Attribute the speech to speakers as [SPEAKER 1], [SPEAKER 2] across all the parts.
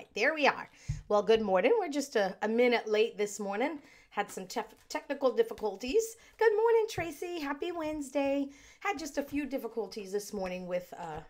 [SPEAKER 1] right, there we are. Well, good morning. We're just a, a minute late this morning. Had some tef- technical difficulties. Good morning, Tracy. Happy Wednesday. Had just a few difficulties this morning with uh, a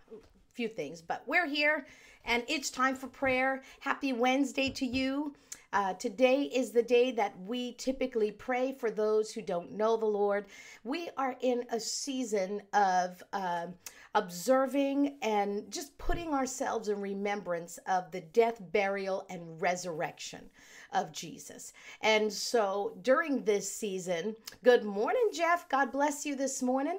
[SPEAKER 1] few things, but we're here and it's time for prayer. Happy Wednesday to you. Uh, today is the day that we typically pray for those who don't know the Lord. We are in a season of uh, observing and just putting ourselves in remembrance of the death, burial, and resurrection of Jesus. And so during this season, good morning, Jeff. God bless you this morning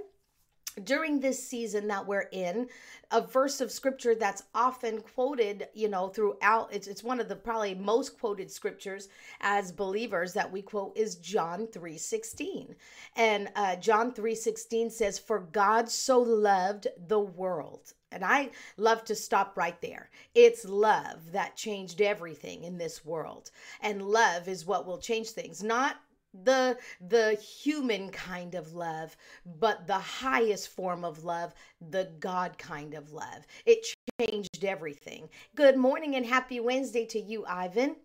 [SPEAKER 1] during this season that we're in a verse of scripture that's often quoted you know throughout it's, it's one of the probably most quoted scriptures as believers that we quote is john 3.16 and uh, john 3.16 says for god so loved the world and I love to stop right there. It's love that changed everything in this world. And love is what will change things, not the the human kind of love but the highest form of love the god kind of love. It changed everything. Good morning and happy wednesday to you ivan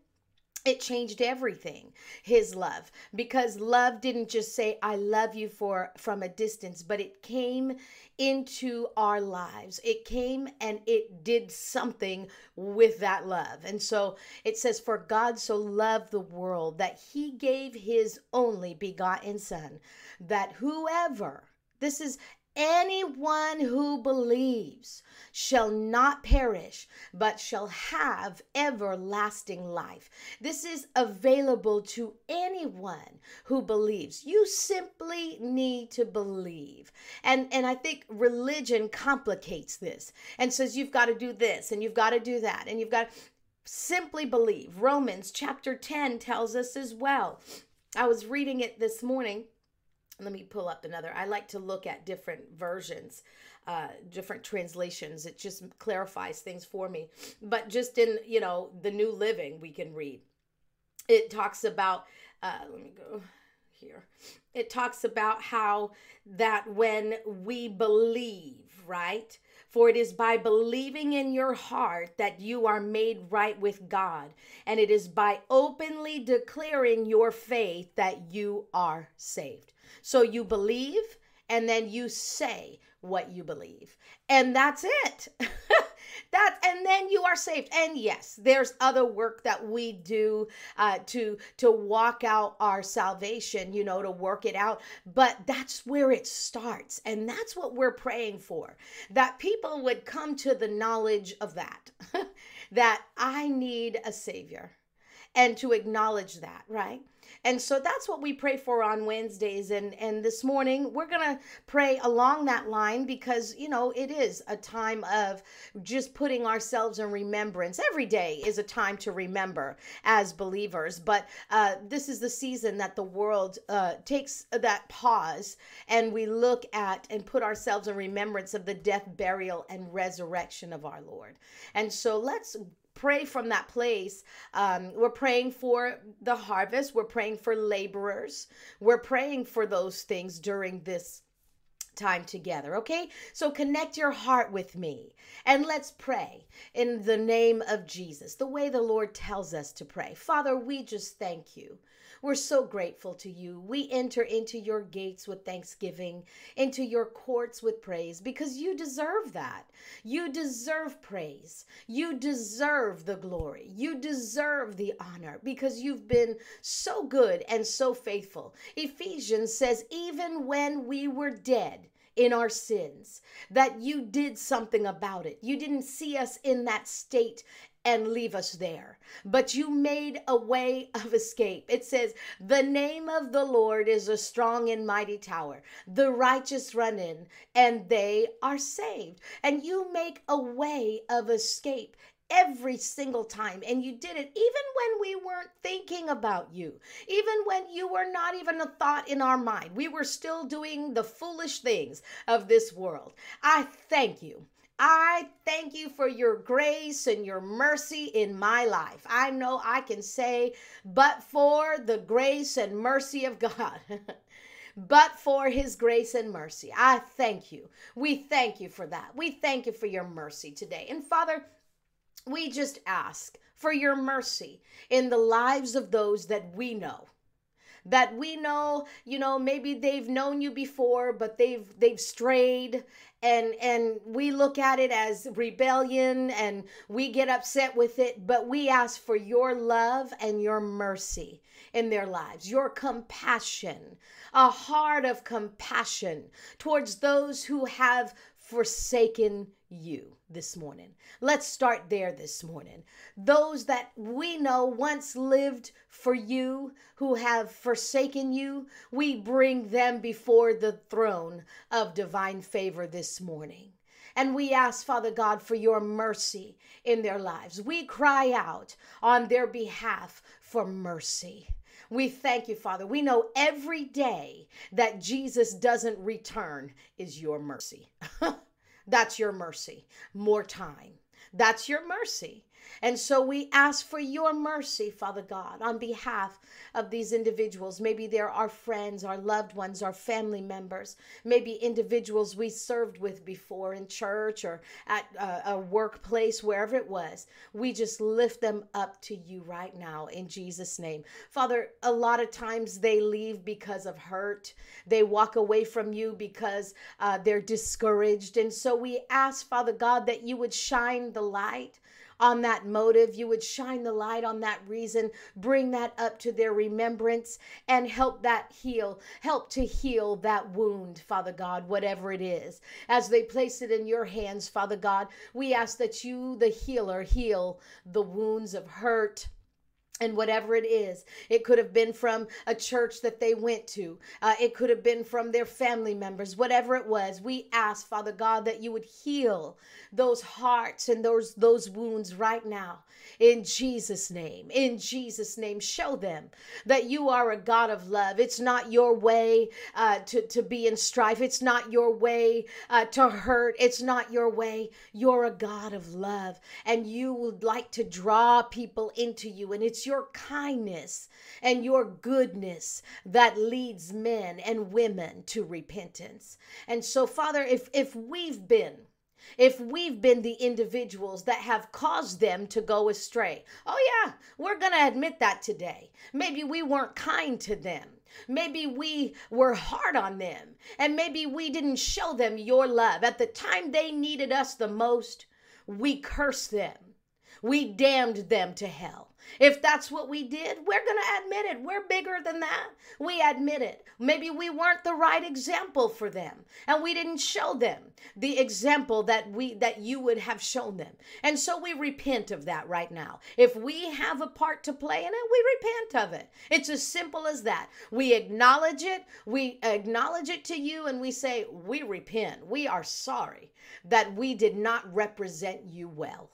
[SPEAKER 1] it changed everything his love because love didn't just say i love you for from a distance but it came into our lives. It came and it did something with that love. And so it says for god so loved the world that he gave his only begotten son that whoever this is Anyone who believes shall not perish, but shall have everlasting life. This is available to anyone who believes. You simply need to believe. And, and I think religion complicates this and says you've got to do this and you've got to do that and you've got to simply believe. Romans chapter 10 tells us as well. I was reading it this morning let me pull up another. I like to look at different versions, uh, different translations. It just clarifies things for me. But just in, you know, the New Living, we can read. It talks about, uh, let me go here. It talks about how that when we believe, right? For it is by believing in your heart that you are made right with God, and it is by openly declaring your faith that you are saved. So you believe and then you say what you believe. And that's it. that and then you are saved. And yes, there's other work that we do uh, to to walk out our salvation, you know, to work it out. But that's where it starts, and that's what we're praying for. That people would come to the knowledge of that, that I need a savior, and to acknowledge that, right? And so that's what we pray for on Wednesdays. And, and this morning, we're going to pray along that line because, you know, it is a time of just putting ourselves in remembrance. Every day is a time to remember as believers. But uh, this is the season that the world uh, takes that pause and we look at and put ourselves in remembrance of the death, burial, and resurrection of our Lord. And so let's pray from that place. Um, we're praying for the harvest. We're praying for laborers. We're praying for those things during this time together, okay? So connect your heart with me and let's pray in the name of Jesus, the way the Lord tells us to pray. Father, we just thank you. We're so grateful to you. We enter into your gates with thanksgiving, into your courts with praise, because you deserve that. You deserve praise. You deserve the glory. You deserve the honor because you've been so good and so faithful. Ephesians says, even when we were dead, in our sins, that you did something about it. You didn't see us in that state and leave us there. But you made a way of escape. It says, The name of the Lord is a strong and mighty tower. The righteous run in and they are saved. And you make a way of escape every single time. And you did it even when we weren't thinking about you, even when you were not even a thought in our mind. We were still doing the foolish things of this world. I thank you I thank you for your grace and your mercy in my life. I know I can say, but for the grace and mercy of God. but for his grace and mercy. I thank you. We thank you for that. We thank you for your mercy today. And Father, we just ask for your mercy in the lives of those that we know that we know you know maybe they've known you before but they've they've strayed. And and we look at it as rebellion and we get upset with it but we ask for your love and your mercy in their lives your compassion a heart of compassion towards those who have forsaken you this morning. Let's start there this morning. Those that we know once lived for you, who have forsaken you, we bring them before the throne of divine favor this morning. And we ask, Father God, for your mercy in their lives. We cry out on their behalf for mercy. We thank you, Father. We know every day that Jesus doesn't return is your mercy. That's your mercy. More time. That's your mercy. And so we ask for your mercy, Father God, on behalf of these individuals. Maybe they're our friends, our loved ones, our family members, maybe individuals we served with before in church or at a, a workplace, wherever it was. We just lift them up to you right now in Jesus' name. Father, a lot of times they leave because of hurt, they walk away from you because uh, they're discouraged. And so we ask, Father God, that you would shine the light on that motive. You would shine the light on that reason, bring that up to their remembrance, and help that heal, help to heal that wound, Father God, whatever it is. As they place it in your hands, Father God, we ask that you, the healer, heal the wounds of hurt and whatever it is. It could have been from a church that they went to. Uh, it could have been from their family members whatever it was. We ask father god that you would heal those hearts and those those wounds right now. In jesus name in jesus name show them that you are a god of love. It's not your way uh, to, to be in strife. It's not your way uh, to hurt. It's not your way. You're a god of love and you would like to draw people into you and it's your kindness and your goodness that leads men and women to repentance. And so, Father, if, if we've been if we've been the individuals that have caused them to go astray. Oh, yeah, we're going to admit that today. Maybe we weren't kind to them. Maybe we were hard on them. And maybe we didn't show them your love. At the time they needed us the most, we cursed them. We damned them to hell. If that's what we did, we're going to admit it. We're bigger than that. We admit it. Maybe we weren't the right example for them and we didn't show them the example that we that you would have shown them. And so we repent of that right now. If we have a part to play in it, we repent of it. It's as simple as that. We acknowledge it. We acknowledge it to you and we say, "We repent. We are sorry that we did not represent you well."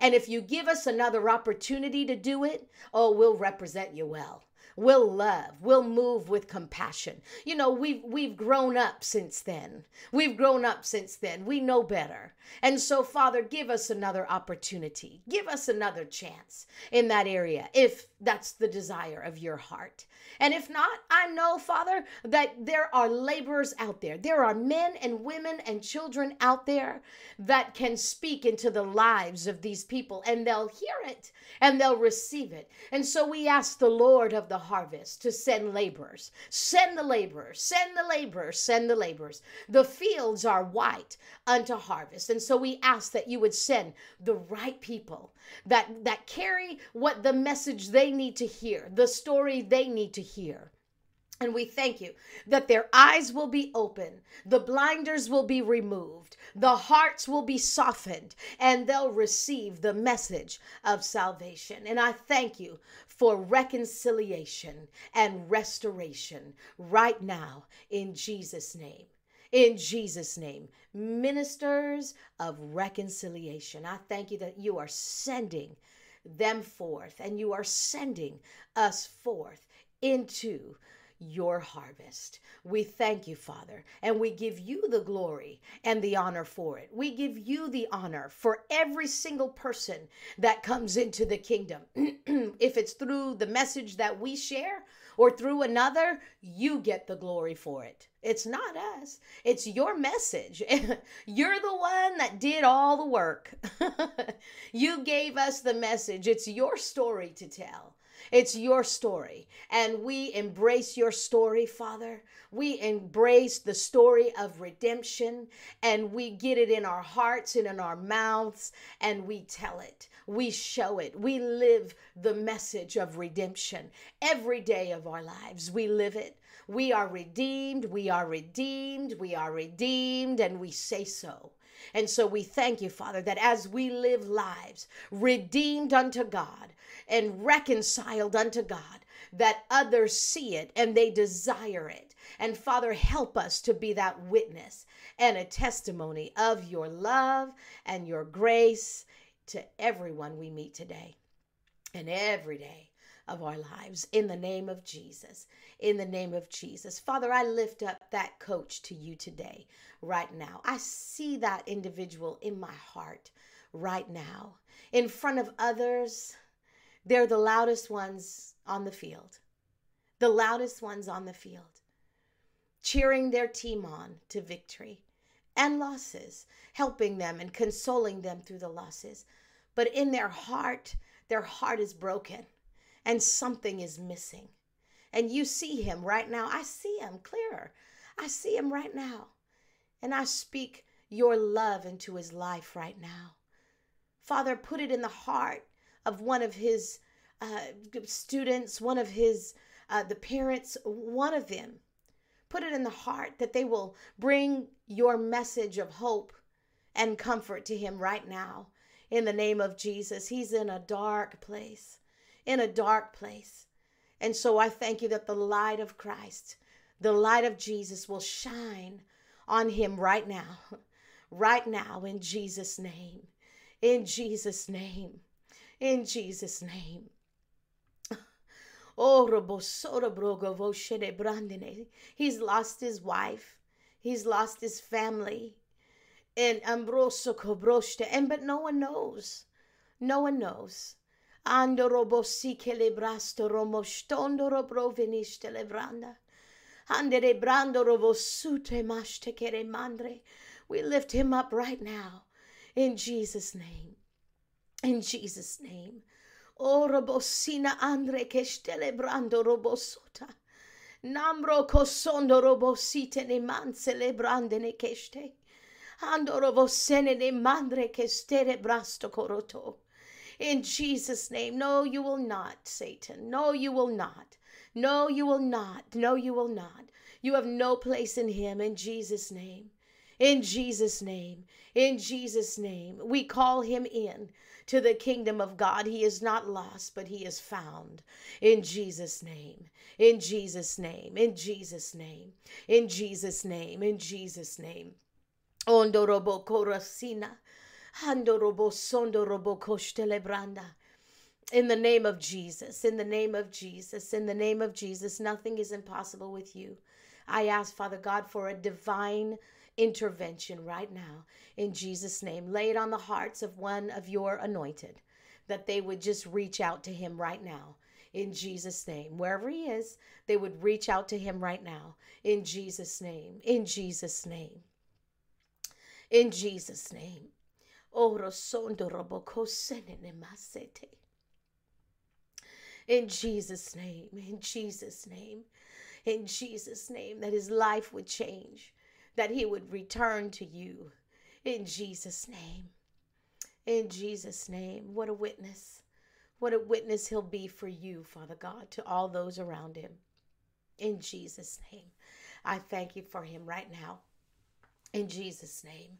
[SPEAKER 1] And if you give us another opportunity to do it, oh, we'll represent you well. We'll love. We'll move with compassion. You know, we've we've grown up since then. We've grown up since then. We know better. And so, Father, give us another opportunity. Give us another chance in that area if that's the desire of your heart. And if not, I know, Father, that there are laborers out there. There are men and women and children out there that can speak into the lives of these people and they'll hear it and they'll receive it. And so we ask the Lord of the harvest to send laborers. Send the laborers, send the laborers, send the laborers. The fields are white unto harvest. And so we ask that you would send the right people that that carry what the message they need to hear, the story they need to hear. And we thank you that their eyes will be open, the blinders will be removed, the hearts will be softened, and they'll receive the message of salvation. And I thank you for reconciliation and restoration right now in Jesus' name. In Jesus' name, ministers of reconciliation, I thank you that you are sending them forth and you are sending us forth into your harvest. We thank you, Father, and we give you the glory and the honor for it. We give you the honor for every single person that comes into the kingdom. if it's through the message that we share or through another, you get the glory for it. It's not us, it's your message. You're the one that did all the work. you gave us the message. It's your story to tell. It's your story. And we embrace your story, Father. We embrace the story of redemption and we get it in our hearts and in our mouths and we tell it. We show it. We live the message of redemption every day of our lives. We live it. We are redeemed. We are redeemed. We are redeemed. And we say so. And so we thank you, Father, that as we live lives redeemed unto God and reconciled unto God, that others see it and they desire it. And Father, help us to be that witness and a testimony of your love and your grace to everyone we meet today and every day of our lives in the name of Jesus. In the name of Jesus. Father, I lift up that coach to you today, right now. I see that individual in my heart right now. In front of others, they're the loudest ones on the field, the loudest ones on the field, cheering their team on to victory and losses, helping them and consoling them through the losses. But in their heart, their heart is broken and something is missing. And you see him right now. I see him clearer. I see him right now. And I speak your love into his life right now. Father, put it in the heart of one of his uh, students, one of his, uh, the parents, one of them. Put it in the heart that they will bring your message of hope and comfort to him right now in the name of Jesus. He's in a dark place in a dark place. And so I thank you that the light of Christ, the light of Jesus will shine on him right now, right now, in Jesus' name, in Jesus' name, in Jesus' name. Oh, He's lost his wife. He's lost his family. And Ambroso Cobroste. And but no one knows. No one knows. Andoro si che le brasto romo stondoro proveniste le branda. Andere brando robo sute mashte kere mandre. We lift him up right now in Jesus' name. In Jesus' name. Oh, o robosina andre che brando robosota. Nambro cosondo robosite ne manse le brande ne keste. Ando robosene ne mandre che stere brasto coroto in Jesus' name. No, you will not, Satan. No, you will not. No, you will not. No, you will not. You have no place in him in Jesus' name. In Jesus' name. In Jesus' name. We call him in to the kingdom of God. He is not lost, but he is found. In Jesus' name. In Jesus' name. In Jesus' name. In Jesus' name. In Jesus' name. Ondorobo korasina. In the name of Jesus, in the name of Jesus, in the name of Jesus, nothing is impossible with you. I ask, Father God, for a divine intervention right now in Jesus' name. Lay it on the hearts of one of your anointed that they would just reach out to him right now in Jesus' name. Wherever he is, they would reach out to him right now in Jesus' name. In Jesus' name. In Jesus' name. In Jesus' name, in Jesus' name, in Jesus' name, that his life would change, that he would return to you. In Jesus' name, in Jesus' name, what a witness. What a witness he'll be for you, Father God, to all those around him. In Jesus' name, I thank you for him right now. In Jesus' name.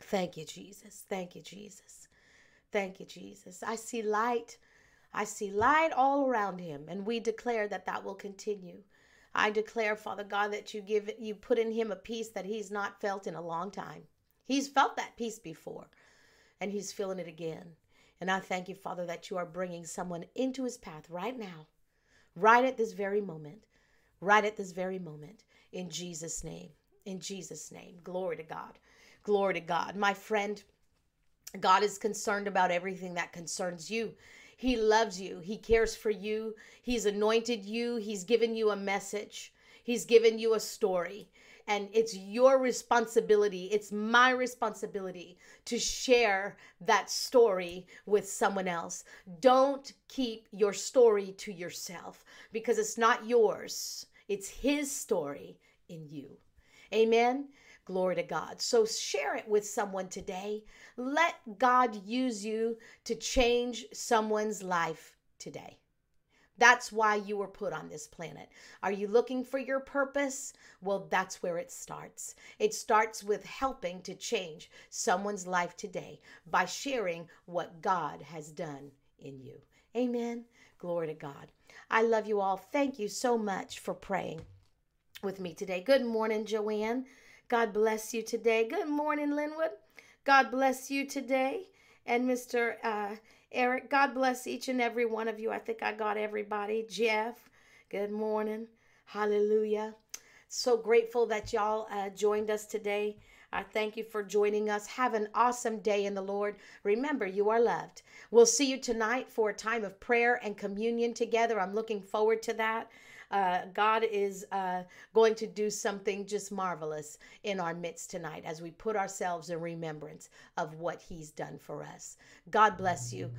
[SPEAKER 1] Thank you, Jesus. Thank you, Jesus. Thank you, Jesus. I see light. I see light all around him, and we declare that that will continue. I declare, Father God, that you give you put in him a peace that he's not felt in a long time. He's felt that peace before, and he's feeling it again. And I thank you, Father, that you are bringing someone into his path right now, right at this very moment, right at this very moment, in Jesus' name. In Jesus' name. Glory to God. Glory to God. My friend, God is concerned about everything that concerns you. He loves you. He cares for you. He's anointed you. He's given you a message. He's given you a story. And it's your responsibility, it's my responsibility to share that story with someone else. Don't keep your story to yourself because it's not yours, it's His story in you. Amen. Glory to God. So share it with someone today. Let God use you to change someone's life today. That's why you were put on this planet. Are you looking for your purpose? Well, that's where it starts. It starts with helping to change someone's life today by sharing what God has done in you. Amen. Glory to God. I love you all. Thank you so much for praying with me today. Good morning, Joanne. God bless you today. Good morning, Linwood. God bless you today. And Mr. Uh, Eric, God bless each and every one of you. I think I got everybody. Jeff, good morning. Hallelujah. So grateful that y'all uh, joined us today. I thank you for joining us. Have an awesome day in the Lord. Remember, you are loved. We'll see you tonight for a time of prayer and communion together. I'm looking forward to that. Uh, God is uh, going to do something just marvelous in our midst tonight as we put ourselves in remembrance of what He's done for us. God bless you.